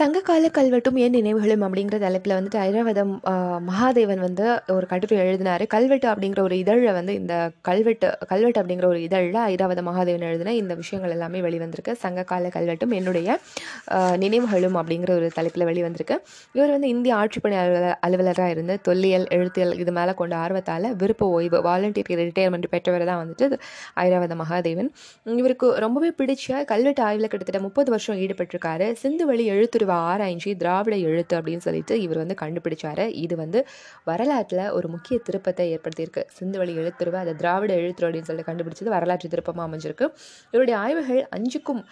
சங்ககால கல்வெட்டும் என் நினைவுகளும் அப்படிங்கிற தலைப்பில் வந்துட்டு ஐராவதம் மகாதேவன் வந்து ஒரு கட்டுரை எழுதினார். கல்வெட்டு அப்படிங்கிற ஒரு இதழில் வந்து இந்த கல்வெட்டு கல்வெட்டு அப்படிங்கிற ஒரு இதழில் ஐராவத மகாதேவன் எழுதின இந்த விஷயங்கள் எல்லாமே வெளிவந்திருக்கு. சங்ககால கல்வெட்டும் என்னுடைய நினைவுகளும் அப்படிங்கிற ஒரு தலைப்பில் வெளிவந்திருக்கு. இவர் வந்து இந்திய ஆட்சிப்பணி அலுவலர் அலுவலராக இருந்து தொல்லியல் எழுத்தியல் இது மேலே கொண்ட ஆர்வத்தால் விருப்ப ஓய்வு வாலண்டியர் ரிட்டையர்மெண்ட் பெற்றவர் தான் வந்துட்டு ஐராவத மகாதேவன். இவருக்கு ரொம்பவே பிடிச்ச கல்வெட்டு ஆய்வில் கிட்டத்தட்ட முப்பது வருஷம் ஈடுபட்டிருக்காரு. சிந்துவெளி எழுத்துருவ ஆராய்ச்சி திராவிட எழுத்து அப்படின்னு சொல்லிட்டு இவர் வந்து கண்டுபிடிச்சாரு. இது வந்து வரலாற்றில் ஒரு முக்கிய திருப்பத்தை ஏற்படுத்தியிருக்கு. சிந்துவெளி எழுத்துருவ அதை திராவிட எழுத்துரு அப்படின்னு சொல்லி கண்டுபிடிச்சது வரலாற்று திருப்பமாக அமைஞ்சிருக்கு. இவருடைய ஆய்வுகள் அஞ்சுக்கும்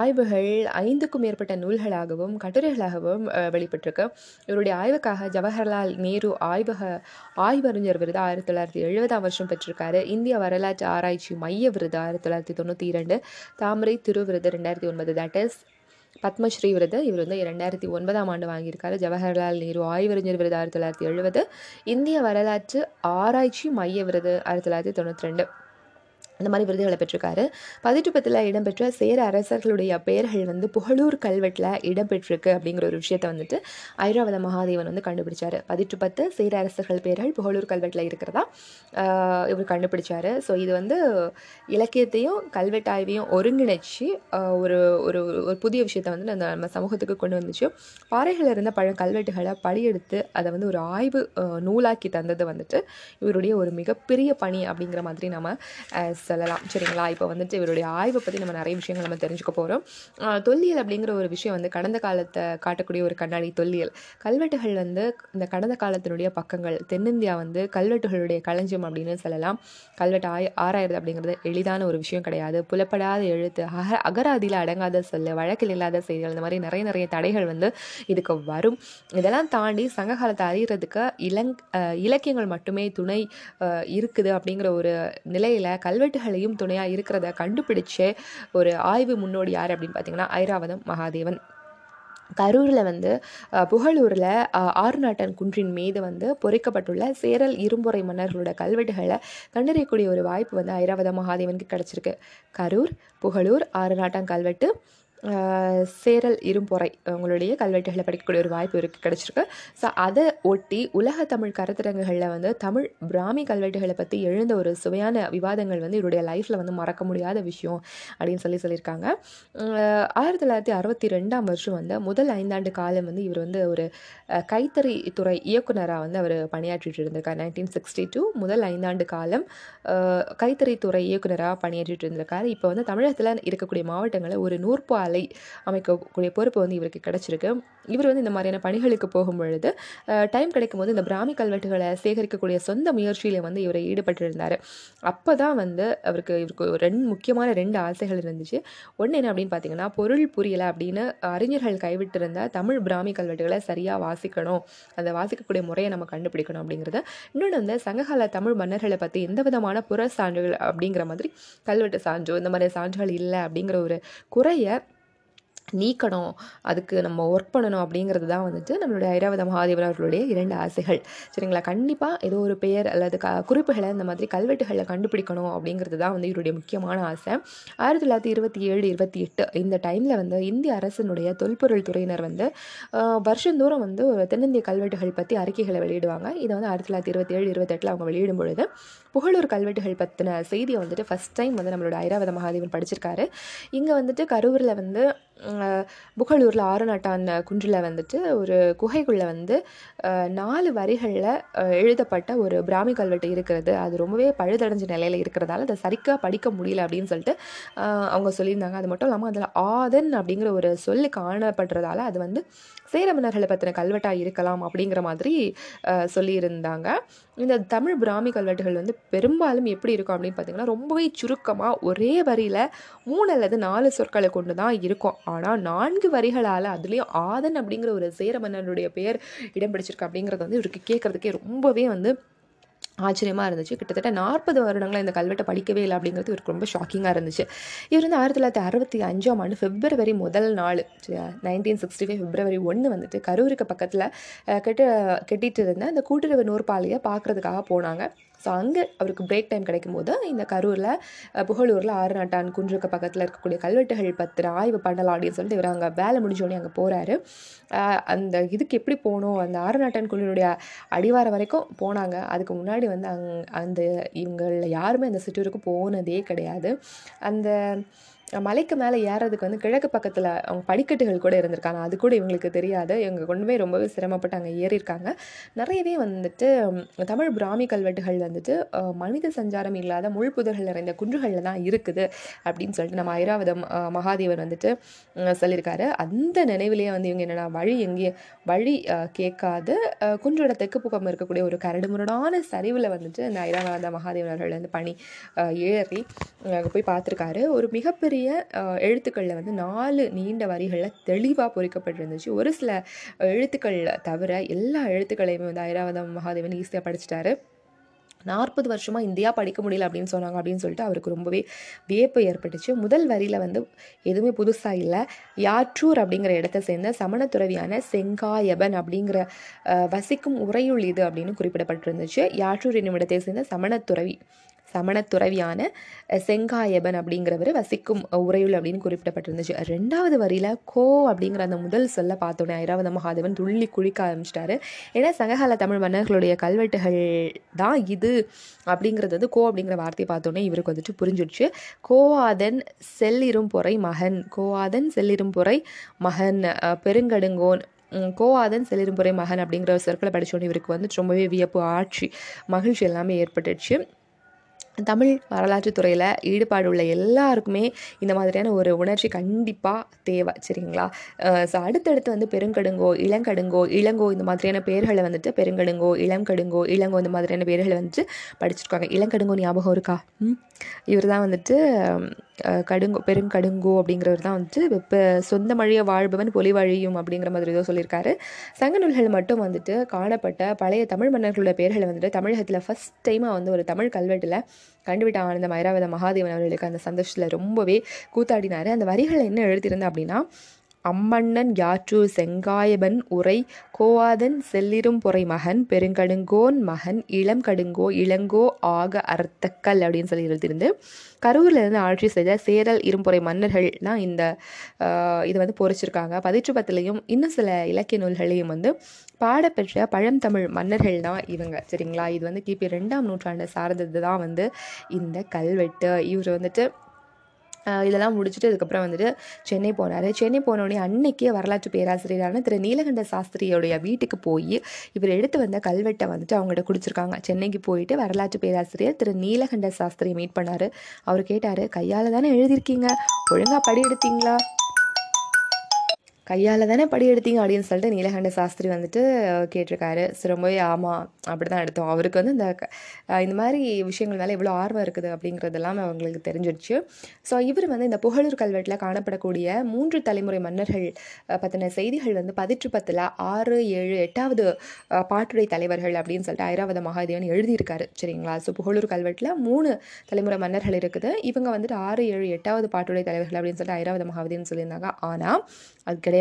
ஆய்வுகள் ஐந்துக்கும் மேற்பட்ட நூல்களாகவும் கட்டுரைகளாகவும் வெளிப்பட்டிருக்கு. இவருடைய ஆய்வுக்காக ஜவஹர்லால் நேரு ஆய்வக ஆய்வறிஞர் விருது ஆயிரத்தி தொள்ளாயிரத்தி எழுபதாம் வருஷம் பெற்றிருக்காரு. இந்திய வரலாற்று ஆராய்ச்சி மைய விருது ஆயிரத்தி தொள்ளாயிரத்தி தொண்ணூற்றி இரண்டு. தாமரை திரு விருது ரெண்டாயிரத்தி ஒன்பது. தட் இஸ் பத்மஸ்ரீ விருது. இவர் வந்து ரெண்டாயிரத்தி ஒன்பதாம் ஆண்டு வாங்கியிருக்காரு. ஜவஹர்லால் நேரு ஆய்வறிஞர் விருது ஆயிரத்தி தொள்ளாயிரத்தி எழுபது. இந்திய வரலாற்று ஆராய்ச்சி மைய விருது ஆயிரத்தி தொள்ளாயிரத்தி தொண்ணூற்றி ரெண்டு. இந்த மாதிரி விருதுகளை பெற்றிருக்காரு. பதிற்றுப்பத்தில் இடம்பெற்ற சேர அரசர்களுடைய பெயர்கள் வந்து புகழூர் கல்வெட்டில் இடம்பெற்றிருக்கு அப்படிங்கிற ஒரு விஷயத்தை வந்துட்டு ஐராவத மகாதேவன் வந்து கண்டுபிடிச்சார். பதிற்றுப்பத்து சேர அரசர்கள் பெயர்கள் புகழூர் கல்வெட்டில் இருக்கிறதா இவர் கண்டுபிடிச்சார். ஸோ இது வந்து இலக்கியத்தையும் கல்வெட்டாய்வையும் ஒருங்கிணைச்சு ஒரு ஒரு ஒரு புதிய விஷயத்தை வந்து அந்த நம்ம சமூகத்துக்கு கொண்டு வந்துச்சு. பாறைகளில் இருந்த பழ கல்வெட்டுகளை படியெடுத்து அதை வந்து ஒரு ஆய்வு நூலாக்கி தந்தது வந்துட்டு இவருடைய ஒரு மிகப்பெரிய பணி அப்படிங்கிற மாதிரி நம்ம சொல்லலாம். சரிங்களா? இப்போ வந்துட்டு இவருடைய ஆய்வை பற்றி நம்ம நிறைய விஷயங்கள் நம்ம தெரிஞ்சுக்க போகிறோம் தொல்லியல் அப்படிங்கிற ஒரு விஷயம் வந்து கடந்த காலத்தை காட்டக்கூடிய ஒரு கண்ணாடி தொல்லியல். கல்வெட்டுகள் வந்து இந்த கடந்த காலத்தினுடைய பக்கங்கள் தென்னிந்தியா வந்து கல்வெட்டுகளுடைய களஞ்சியம் அப்படின்னு சொல்லலாம். கல்வெட்டு ஆய் ஆராயிறது அப்படிங்கிறது எளிதான ஒரு விஷயம் கிடையாது. புலப்படாத எழுத்து அக அகராதியில் அடங்காத சொல்ல வழக்கில் இல்லாத செய்திகள் இந்த மாதிரி நிறைய நிறைய தடைகள் வந்து இதுக்கு வரும். இதெல்லாம் தாண்டி சங்க காலத்தை அறியறதுக்கு இலங் இலக்கியங்கள் மட்டுமே துணை இருக்குது அப்படிங்கிற ஒரு நிலையில் கல்வெட்டு கல்வெட்டுகளையும் துணையாக இருக்கிறத கண்டுபிடிச்ச ஒரு ஆய்வு முன்னோடி யார் அப்படின்னு பார்த்தீங்கன்னா ஐராவதம் மகாதேவன். கரூரில் வந்து புகழூரில் ஆறுநாட்டன் குன்றின் மீது வந்து பொறிக்கப்பட்டுள்ள சேரல் இரும்புரை மன்னர்களோட கல்வெட்டுகளை கண்டறியக்கூடிய ஒரு வாய்ப்பு வந்து ஐராவத மகாதேவனுக்கு கிடச்சிருக்கு. கரூர் புகழூர் ஆறுநாட்டன் கல்வெட்டு சேரல் இரும்பொறை உங்களுடைய கல்வெட்டுகளை படிக்கக்கூடிய ஒரு வாய்ப்பு இருக்கு கிடச்சிருக்கு. ஸோ அதை ஒட்டி உலக தமிழ் கருத்தரங்குகளில் வந்து தமிழ் பிராமி கல்வெட்டுகளை பற்றி எழுந்த ஒரு சுவையான விவாதங்கள் வந்து இவருடைய லைஃப்பில் வந்து மறக்க முடியாத விஷயம் அப்படின்னு சொல்லி சொல்லியிருக்காங்க. ஆயிரத்தி தொள்ளாயிரத்தி அறுபத்தி ரெண்டாம் வருஷம் வந்து முதல் ஐந்தாண்டு காலம் வந்து இவர் வந்து ஒரு கைத்தறி துறை இயக்குனராக வந்து அவர் பணியாற்றிட்டு இருந்திருக்கார். நைன்டீன் சிக்ஸ்டி டூ முதல் ஐந்தாண்டு காலம் அஹ், கைத்தறி துறை இயக்குனராக பணியாற்றிட்டு இருந்திருக்காரு. இப்போ வந்து தமிழகத்தில் இருக்கக்கூடிய மாவட்டங்களில் ஒரு நூற்பு ஆலை அமைக்கக்கூடிய பொறுப்பு வந்து இவருக்கு கிடச்சிருக்கு. இவர் வந்து இந்த மாதிரியான பணிகளுக்கு போகும் பொழுது டைம் கிடைக்கும் போது இந்த பிராமி கல்வெட்டுகளை சேகரிக்கக்கூடிய சொந்த முயற்சியில் வந்து இவர் ஈடுபட்டிருந்தார். அப்போ தான் வந்து அவருக்கு இவருக்கு ஒரு ரெண்டு முக்கியமான ரெண்டு ஆசைகள் இருந்துச்சு. ஒன்று என்ன அப்படின்னு பார்த்தீங்கன்னா பொருள் புரியலை அப்படின்னு அறிஞர்கள் கைவிட்டிருந்த தமிழ் பிராமி கல்வெட்டுகளை சரியாக வாசிக்கணும். அந்த வாசிக்கக்கூடிய முறையை நம்ம கண்டுபிடிக்கணும் அப்படிங்கிறத. இன்னொன்று வந்து சங்ககால தமிழ் மன்னர்களை பற்றி எந்த விதமான புற சான்றுகள் அப்படிங்கிற மாதிரி கல்வெட்டு சான்றோ இந்த மாதிரி சான்றுகள் இல்லை அப்படிங்கிற ஒரு குறையை நீக்கணும். அதுக்கு நம்ம ஒர்க் பண்ணணும் அப்படிங்கிறது தான் வந்துட்டு நம்மளுடைய ஐராவத மகாதேவன் அவர்களுடைய இரண்டு ஆசைகள். சரிங்களா? கண்டிப்பாக ஏதோ ஒரு பெயர் அல்லது க குறிப்புகளை இந்த மாதிரி கல்வெட்டுகளை கண்டுபிடிக்கணும் அப்படிங்கிறது தான் வந்து இவருடைய முக்கியமான ஆசை. ஆயிரத்தி தொள்ளாயிரத்தி இருபத்தி ஏழு இருபத்தி எட்டு இந்த டைமில் வந்து இந்திய அரசினுடைய தொல்பொருள் துறையினர் வந்து வருஷந்தோறும் வந்து ஒரு தென்னிந்திய கல்வெட்டுகள் பற்றி அறிக்கைகளை வெளியிடுவாங்க. இதை வந்து ஆயிரத்தி தொள்ளாயிரத்தி இருபத்தி ஏழு இருபத்தெட்டில் அவங்க வெளியிடும் பொழுது புகழூர் கல்வெட்டுகள் பற்றின செய்தியை வந்துட்டு ஃபஸ்ட் டைம் வந்து நம்மளோட ஐராவத மகாதேவன் படிச்சிருக்காரு. இங்கே வந்துட்டு கரூரில் வந்து புகழூரில் புகழூரில் அந்த குன்றில் வந்துட்டு ஒரு குகைக்குள்ளே வந்து நாலு வரிகளில் எழுதப்பட்ட ஒரு பிராமி கல்வெட்டு இருக்கிறது. அது ரொம்பவே பழுதடைஞ்ச நிலையில் இருக்கிறதால அதை சரிக்காக படிக்க முடியல அப்படின்னு சொல்லிட்டு அவங்க சொல்லியிருந்தாங்க. அது மட்டும் இல்லாமல் அதில் ஆதன் அப்படிங்கிற ஒரு சொல்லு காணப்படுறதால அது வந்து சேர மன்னர்களை பற்றின கல்வெட்டாக இருக்கலாம் அப்படிங்கிற மாதிரி சொல்லியிருந்தாங்க. இந்த தமிழ் பிராமி கல்வெட்டுகள் வந்து பெரும்பாலும் எப்படி இருக்கும் அப்படின்னு பார்த்தீங்கன்னா ரொம்பவே சுருக்கமாக ஒரே வரியில் மூணு அல்லது நாலு சொற்களை கொண்டு தான் இருக்கும். ஆனால் நான்கு வரிகளால் அதுலேயும் ஆதன் அப்படிங்கிற ஒரு சேர மன்னனுடைய பெயர் இடம் பிடிச்சிருக்கு அப்படிங்கிறது வந்து இவருக்கு கேட்குறதுக்கே ரொம்பவே வந்து ஆச்சரியமாக இருந்துச்சு. கிட்டத்தட்ட நாற்பது வருடங்களாக இந்த கல்வெட்டை படிக்கவே இல்லை அப்படிங்கிறது இவருக்கு ரொம்ப ஷாக்கிங்காக இருந்துச்சு. இவர் வந்து ஆயிரத்தி தொள்ளாயிரத்தி அறுபத்தி அஞ்சாம் ஆண்டு பிப்ரவரி முதல் நாள் நைன்டீன் சிக்ஸ்டி ஃபைவ் பிப்ரவரி ஒன்று வந்துட்டு கரூருக்கு பக்கத்தில் கெட்ட கெட்டிட்டு இருந்த அந்த கூட்டுறவு நூற்பாலையை பார்க்குறதுக்காக போனாங்க. ஸோ அங்கே அவருக்கு பிரேக் டைம் கிடைக்கும்போது இந்த கரூரில் புகழூரில் ஆறு நாட்டான் குன்றுக்கு பக்கத்தில் இருக்கக்கூடிய கல்வெட்டுகள் பத்திர ஆய்வு பண்ணலாம் அப்படின்னு சொல்லிட்டு இவர் அங்கே வேலை முடிஞ்சோடனே அங்கே போகிறாரு அந்த இதுக்கு எப்படி போகணும் அந்த ஆறு நாட்டான் அடிவாரம் வரைக்கும் போனாங்க. அதுக்கு முன்னாடி வந்து அங் அந்த இவங்களில் யாருமே அந்த சிற்றூருக்கு போனதே கிடையாது. அந்த மலைக்கு மேலே ஏறதுக்கு வந்து கிழக்கு பக்கத்தில் அவங்க படிக்கட்டுகள் கூட இருந்திருக்காங்க. அது கூட இவங்களுக்கு தெரியாது. இவங்க கொண்டுமே ரொம்பவே சிரமப்பட்டு அங்கே ஏறியிருக்காங்க. நிறையவே வந்துட்டு தமிழ் பிராமி கல்வெட்டுகள் வந்துட்டு மனித சஞ்சாரம் இல்லாத முள்புதர்கள் நிறைந்த குன்றுகளில் தான் இருக்குது அப்படின்னு சொல்லிட்டு நம்ம ஐராவதம் மகாதேவர் வந்துட்டு சொல்லியிருக்காரு. அந்த நினைவிலேயே வந்து இவங்க என்னென்னா வழி எங்கேயும் வழி கேட்காது. குன்றோட தெற்கு பக்கம் இருக்கக்கூடிய ஒரு கரடுமுரடான சரிவில் வந்துட்டு இந்த ஐராவத மகாதேவர்கள் வந்து பணி ஏறி அங்கே போய் பார்த்துருக்காரு. ஒரு மிகப்பெரிய எழுத்துக்களில் வந்து நாலு நீண்ட வரிகளில் தெளிவாக பொறிக்கப்பட்டிருந்துச்சு. ஒரு சில எழுத்துக்கள் தவிர எல்லா எழுத்துக்களையுமே வந்து ஐராவதம் மகாதேவன் ஈஸியாக படிச்சிட்டாரு. நாற்பது வருஷமாக இந்தியா படிக்க முடியல அப்படின்னு சொன்னாங்க அப்படின்னு சொல்லிட்டு அவருக்கு ரொம்பவே வியப்பு ஏற்பட்டுச்சு. முதல் வரியில் வந்து எதுவுமே புதுசாக இல்லை. யாற்றூர் அப்படிங்கிற இடத்த சேர்ந்த சமண துறவியான செங்காயபன் அப்படிங்கிற வசிக்கும் உறையுள் இது அப்படின்னு குறிப்பிடப்பட்டிருந்துச்சு. யாற்றூர் என்னும் இடத்தை சேர்ந்த சமண துறவி சமண துறவியான செங்காயபன் அப்படிங்கிறவர் வசிக்கும் உறையுள் அப்படின்னு குறிப்பிடப்பட்டிருந்துச்சு. ரெண்டாவது வரியில் கோ அப்படிங்கிற அந்த முதல் சொல்ல பார்த்தோன்னே ஐராவத மகாதேவன் துள்ளி குளிக்க ஆரம்பிச்சிட்டாரு. ஏன்னா சங்ககால தமிழ் மன்னர்களுடைய கல்வெட்டுகள் தான் இது அப்படிங்கிறது வந்து கோ அப்படிங்கிற வார்த்தையை பார்த்தோன்னே இவருக்கு வந்துட்டு புரிஞ்சிடுச்சு. கோவாதன் செல்லிரும் பொறை மகன் கோவாதன் செல்லிரும் பொறை மகன் பெருங்கடுங்கோன் உம், கோவாதன் செல்லிரும்புரை மகன் அப்படிங்கிற ஒரு சொற்களை படித்தோன்னே இவருக்கு வந்துட்டு ரொம்பவே வியப்பு ஆட்சி மகிழ்ச்சி எல்லாமே ஏற்பட்டுச்சு தமிழ் வரலாற்று துறையில் ஈடுபாடு உள்ள எல்லாருக்குமே இந்த மாதிரியான ஒரு உணர்ச்சி கண்டிப்பாக தேவை. சரிங்களா? ஸோ அடுத்தடுத்து வந்து பெருங்கடுங்கோ இளங்கடுங்கோ இளங்கோ இந்த மாதிரியான பேர்களை வந்துட்டு பெருங்கடுங்கோ இளங்கடுங்கோ இளங்கோ இந்த மாதிரியான பேர்களை வந்துட்டு படிச்சிருக்காங்க. இளங்கடுங்கோ ஞாபகம் இருக்கா? இவர் தான் வந்துட்டு கடுங்கோ பெருங்கடுங்கோ அப்படிங்கிறவர் தான் வந்துட்டு இப்போ சொந்த மொழியை வாழ்பவன் பொலி வழியும் அப்படிங்கிற மாதிரி ஏதோ சொல்லியிருக்காரு. சங்க நூல்கள் மட்டும் வந்துட்டு காணப்பட்ட பழைய தமிழ் மன்னர்களோட பேர்களை வந்துட்டு தமிழகத்தில் ஃபஸ்ட் டைமாக வந்து ஒரு தமிழ் கல்வெட்டில் கண்டுவிட்ட ஆனந்த ஐராவத மகாதேவன் அவர்களுக்கு அந்த சந்தோஷத்தில் ரொம்பவே கூத்தாடினார். அந்த வரிகளை என்ன எழுதியிருந்தேன் அப்படின்னா அம்மண்ணன் யாற்று செங்காயபன் உரை கோவாதன் செல்லிரும் பொறை மகன் பெருங்கடுங்கோன் மகன் இளம் கடுங்கோ இளங்கோ ஆக அர்த்தக்கல் அப்படின்னு சொல்லி எழுதியிருந்து கரூரில் இருந்து ஆட்சி செய்த சேரல் இரும்புறை மன்னர்கள்னா இந்த இது வந்து பொறிச்சிருக்காங்க. பதிற்று இன்னும் சில இலக்கிய நூல்களையும் வந்து பாடப்பெற்ற பழந்தமிழ் மன்னர்கள் தான் இவங்க சரிங்களா? இது வந்து கிபி ரெண்டாம் நூற்றாண்டை சார்ந்தது தான் வந்து இந்த கல்வெட்டு. இவர் வந்துட்டு இதெல்லாம் முடிச்சுட்டு அதுக்கப்புறம் வந்துட்டு சென்னை போனார். சென்னை போனோடனே அன்னைக்கே வரலாற்று பேராசிரியரான திரு நீலகண்ட சாஸ்திரியோடைய வீட்டுக்கு போய் இவர் எடுத்து வந்த கல்வெட்டை வந்துட்டு அவங்கள்ட்ட குடிச்சிருக்காங்க. சென்னைக்கு போயிட்டு வரலாற்று பேராசிரியர் திரு நீலகண்ட சாஸ்திரியை மீட் பண்ணார். அவர் கேட்டார் கையால் தானே எழுதியிருக்கீங்க? ஒழுங்காக படி எடுத்தீங்களா கையால் தானே படி எடுத்தீங்க அப்படின்னு சொல்லிட்டு நீலகண்ட சாஸ்திரி வந்துட்டு கேட்டிருக்காரு. ஸோ ரொம்பவே ஆமாம் அப்படி தான் எடுத்தோம். அவருக்கு வந்து இந்த இந்த மாதிரி விஷயங்கள் மேலே எவ்வளோ ஆர்வம் இருக்குது அப்படிங்கிறதெல்லாம் அவங்களுக்கு தெரிஞ்சிடுச்சு. ஸோ இவர் வந்து இந்த புகழூர் கல்வெட்டில் காணப்படக்கூடிய மூன்று தலைமுறை மன்னர்கள் பற்றின செய்திகள் வந்து பதிற்று பத்தில் ஆறு ஏழு எட்டாவது பாட்டுடை தலைவர்கள் அப்படின்னு சொல்லிட்டு ஐராவத மகாதேவன் எழுதியிருக்காரு. சரிங்களா? ஸோ புகழூர் கல்வெட்டில் மூணு தலைமுறை மன்னர்கள் இருக்குது. இவங்க வந்துட்டு ஆறு ஏழு எட்டாவது பாட்டுடை தலைவர்கள் அப்படின்னு சொல்லிட்டு ஐராவத மகாதேவன் சொல்லியிருந்தாங்க. ஆனால் அது கிடையாது.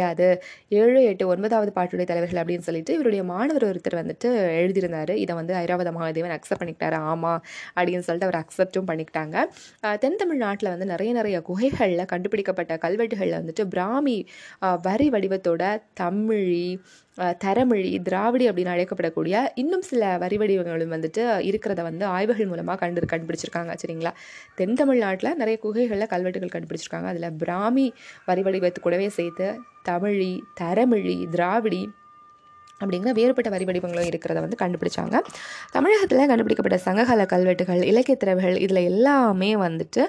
ஏழு எட்டு ஒன்பதாவது பாட்டுடைய தலைவர்கள் அப்படின்னு சொல்லிட்டு இவருடைய மாணவர் ஒருத்தர் வந்துட்டு எழுதியிருந்தாரு. இதை வந்து ஐராவத மகாதேவன் அக்செப்ட் பண்ணிக்கிட்டாரு. ஆமாம் அப்படின்னு சொல்லிட்டு அவர் அக்செப்டும் பண்ணிக்கிட்டாங்க. தென் தமிழ்நாட்டில் வந்து நிறைய நிறைய குகைகளில் கண்டுபிடிக்கப்பட்ட கல்வெட்டுகளில் வந்துட்டு பிராமி வரி வடிவத்தோட தமிழி தரமொழி திராவிடி அப்படின்னு அழைக்கப்படக்கூடிய இன்னும் சில வரி வடிவங்களும் வந்துட்டு இருக்கிறத வந்து ஆய்வுகள் மூலமாக கண்டு கண்டுபிடிச்சிருக்காங்க சரிங்களா? தென் தமிழ்நாட்டில் நிறைய குகைகளில் கல்வெட்டுகள் கண்டுபிடிச்சிருக்காங்க. அதில் பிராமி வரி வடிவத்து கூடவே சேர்த்து தமிழி தரமொழி திராவிடி அப்படிங்கிற வேறுபட்ட வரி வடிவங்களும் இருக்கிறத வந்து கண்டுபிடிச்சாங்க. தமிழகத்தில் கண்டுபிடிக்கப்பட்ட சங்ககால கல்வெட்டுகள் இலக்கிய திறவுகள் இதில் எல்லாமே வந்துட்டு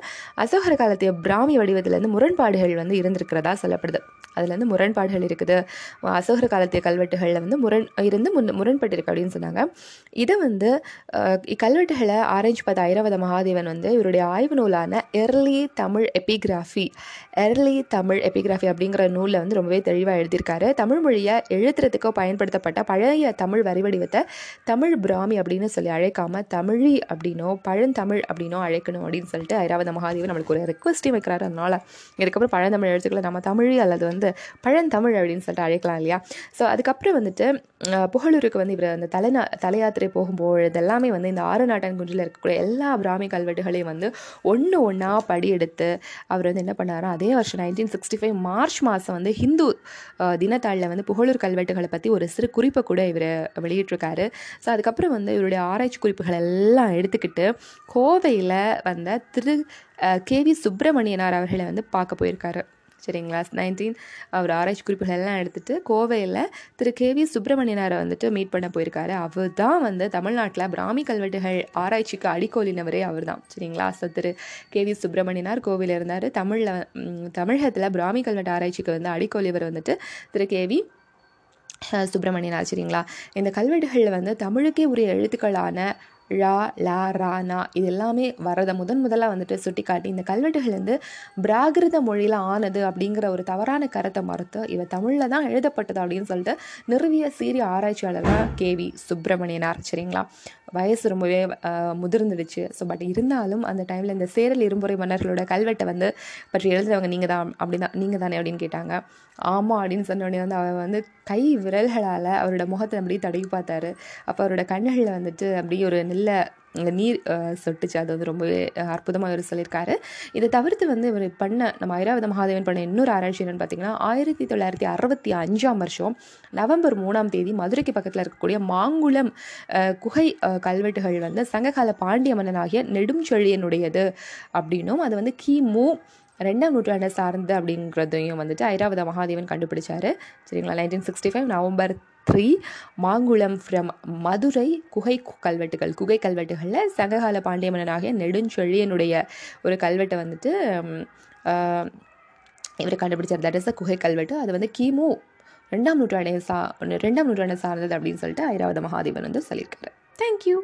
அசோகர காலத்திய பிராமி வடிவத்திலேருந்து முரண்பாடுகள் வந்து இருந்திருக்கிறதா சொல்லப்படுது. அதுலேருந்து முரண்பாடுகள் இருக்குது. அசோகர காலத்திய கல்வெட்டுகளில் வந்து முரண் இருந்து முன் முரண்பட்டிருக்கு அப்படின்னு சொன்னாங்க. இதை வந்து கல்வெட்டுகளை இக்கல்வெட்டுகளை ஆரஞ்சு பார்த்த ஐராவத மகாதேவன் வந்து இவருடைய ஆய்வு நூலான early Tamil epigraphy early Tamil epigraphy அப்படிங்கிற நூலில் வந்து ரொம்பவே தெளிவாக எழுதியிருக்காரு. தமிழ் மொழியை எழுத்துறதுக்கோ பயன்படுத்த பயன்படுத்தப்பட்ட பழைய தமிழ் வரி வடிவத்தை தமிழ் பிராமி அப்படின்னு சொல்லி அழைக்காம தமிழி அப்படின்னோ பழந்தமிழ் அப்படின்னோ அழைக்கணும் அப்படின்னு சொல்லிட்டு ஐராவத மகாதேவன் நம்மளுக்கு ஒரு ரெக்வஸ்ட்டையும் வைக்கிறாரு. அதனால இதுக்கப்புறம் பழந்தமிழ் எழுத்துக்களை நம்ம தமிழி அல்லது வந்து பழந்தமிழ் அப்படின்னு சொல்லிட்டு அழைக்கலாம் இல்லையா? ஸோ அதுக்கப்புறம் வந்துட்டு புகழூருக்கு வந்து இவர் அந்த தலைநா தலையாத்திரை யாத்திரை போகும்பொழுது எல்லாமே வந்து இந்த ஆறு நாட்டன் குன்றில் இருக்கக்கூடிய எல்லா பிராமி கல்வெட்டுகளையும் வந்து ஒன்று ஒன்றா படி எடுத்து அவர் வந்து என்ன பண்ணாரோ அதே வருஷம் நைன்டீன் சிக்ஸ்டி ஃபைவ் மார்ச் மாதம் வந்து ஹிந்து தினத்தாளில் வந்து புகழூர் கல்வெட்டுகளை பற்றி ஒரு சிறு குறிப்பை கூட இவர் வெளியிட்டிருக்காரு. ஸோ அதுக்கப்புறம் வந்து இவருடைய ஆராய்ச்சி குறிப்புகள் எல்லாம் எடுத்துக்கிட்டு கோவையில் வந்த திரு கேவி சுப்பிரமணியனார் அவர்களை வந்து பார்க்க போயிருக்காரு. சரிங்களா? நைன்டீன் அவர் ஆராய்ச்சி குறிப்புகள் எல்லாம் எடுத்துகிட்டு கோவையில் திரு. கேவி சுப்பிரமணியனாரை வந்துட்டு மீட் பண்ண போயிருக்காரு. அவர் தான் வந்து தமிழ்நாட்டில் பிராமி கல்வெட்டுகள் ஆராய்ச்சிக்கு அடிக்கோலினவரே அவர் தான் சரிங்களா? ஸோ திரு. கேவி சுப்பிரமணியனார் கோவையில் இருந்தார். தமிழில் தமிழகத்தில் பிராமி கல்வெட்டு ஆராய்ச்சிக்கு வந்து அடிக்கோலிவர் வந்துட்டு திரு. கே. வி. சுப்பிரமணியனார். சரிங்களா? இந்த கல்வெட்டுகளில் வந்து தமிழுக்கே உரிய எழுத்துக்களான ழா லா ரா நா இது எல்லாமே வரதை முதன் முதலாக வந்துட்டு சுட்டி காட்டி இந்த கல்வெட்டுகள் வந்து பிராகிருத மொழியில் ஆனது அப்படிங்கிற ஒரு தவறான கருத்தை மறுத்து இவ தமிழில் தான் எழுதப்பட்டது அப்படின்னு சொல்லிட்டு நிறுவிய சீரிய ஆராய்ச்சியாளராக கே கேவி சுப்பிரமணியனார். சரிங்களா? வயசு ரொம்பவே முதிர்ந்துடுச்சு. ஸோ பட் இருந்தாலும் அந்த டைமில் இந்த சேரல் இரும்புரை மன்னர்களோட கல்வெட்டை வந்து பற்றி எழுதுறவங்க நீங்கள் தான் அப்படி தான் நீங்கள் தானே அப்படின்னு கேட்டாங்க. ஆமாம் அப்படின்னு சொன்னோடனே வந்து அவர் வந்து கை விரல்களால் அவரோட முகத்தை அப்படியே தடவி பார்த்தாரு. அப்போ அவரோட கண்களில் வந்துட்டு அப்படியே ஒரு நல்ல நீர் சொட்டுச்சு. அது வந்து ரொம்பவே அற்புதமாக இவர் சொல்லியிருக்காரு. இதை தவிர்த்து வந்து இவர் பண்ண நம்ம ஐராவத மகாதேவன் பண்ண இன்னொரு ஆராய்ச்சி என்னென்னு பார்த்தீங்கன்னா ஆயிரத்தி தொள்ளாயிரத்தி அறுபத்தி அஞ்சாம் வருஷம் நவம்பர் மூணாம் தேதி மதுரைக்கு பக்கத்தில் இருக்கக்கூடிய மாங்குளம் குகை கல்வெட்டுகள் வந்து சங்ககால பாண்டிய மன்னனாகிய நெடுஞ்செழியனுடையது அப்படின்னும் அது வந்து கிமு ரெண்டாம் நூற்றாண்டை சார்ந்து அப்படிங்கிறதையும் வந்துட்டு ஐராவத மகாதேவன் கண்டுபிடிச்சாரு. சரிங்களா? Nineteen sixty five November three Mangulam from Madurai குகை கல்வெட்டுகள். குகை கல்வெட்டுகளில் சங்ககால பாண்டிய மன்னனாகிய நெடுஞ்செழியனுடைய ஒரு கல்வெட்டை வந்துட்டு இவர் கண்டுபிடிச்சார். தட் இஸ் அ குகை கல்வெட்டு. அது வந்து கிமு ரெண்டாம் நூற்றாண்டை சா ரெண்டாம் நூற்றாண்டை சார்ந்தது அப்படின்னு சொல்லிட்டு ஐராவத மகாதேவன் வந்து சொல்லியிருக்காரு. தேங்க்யூ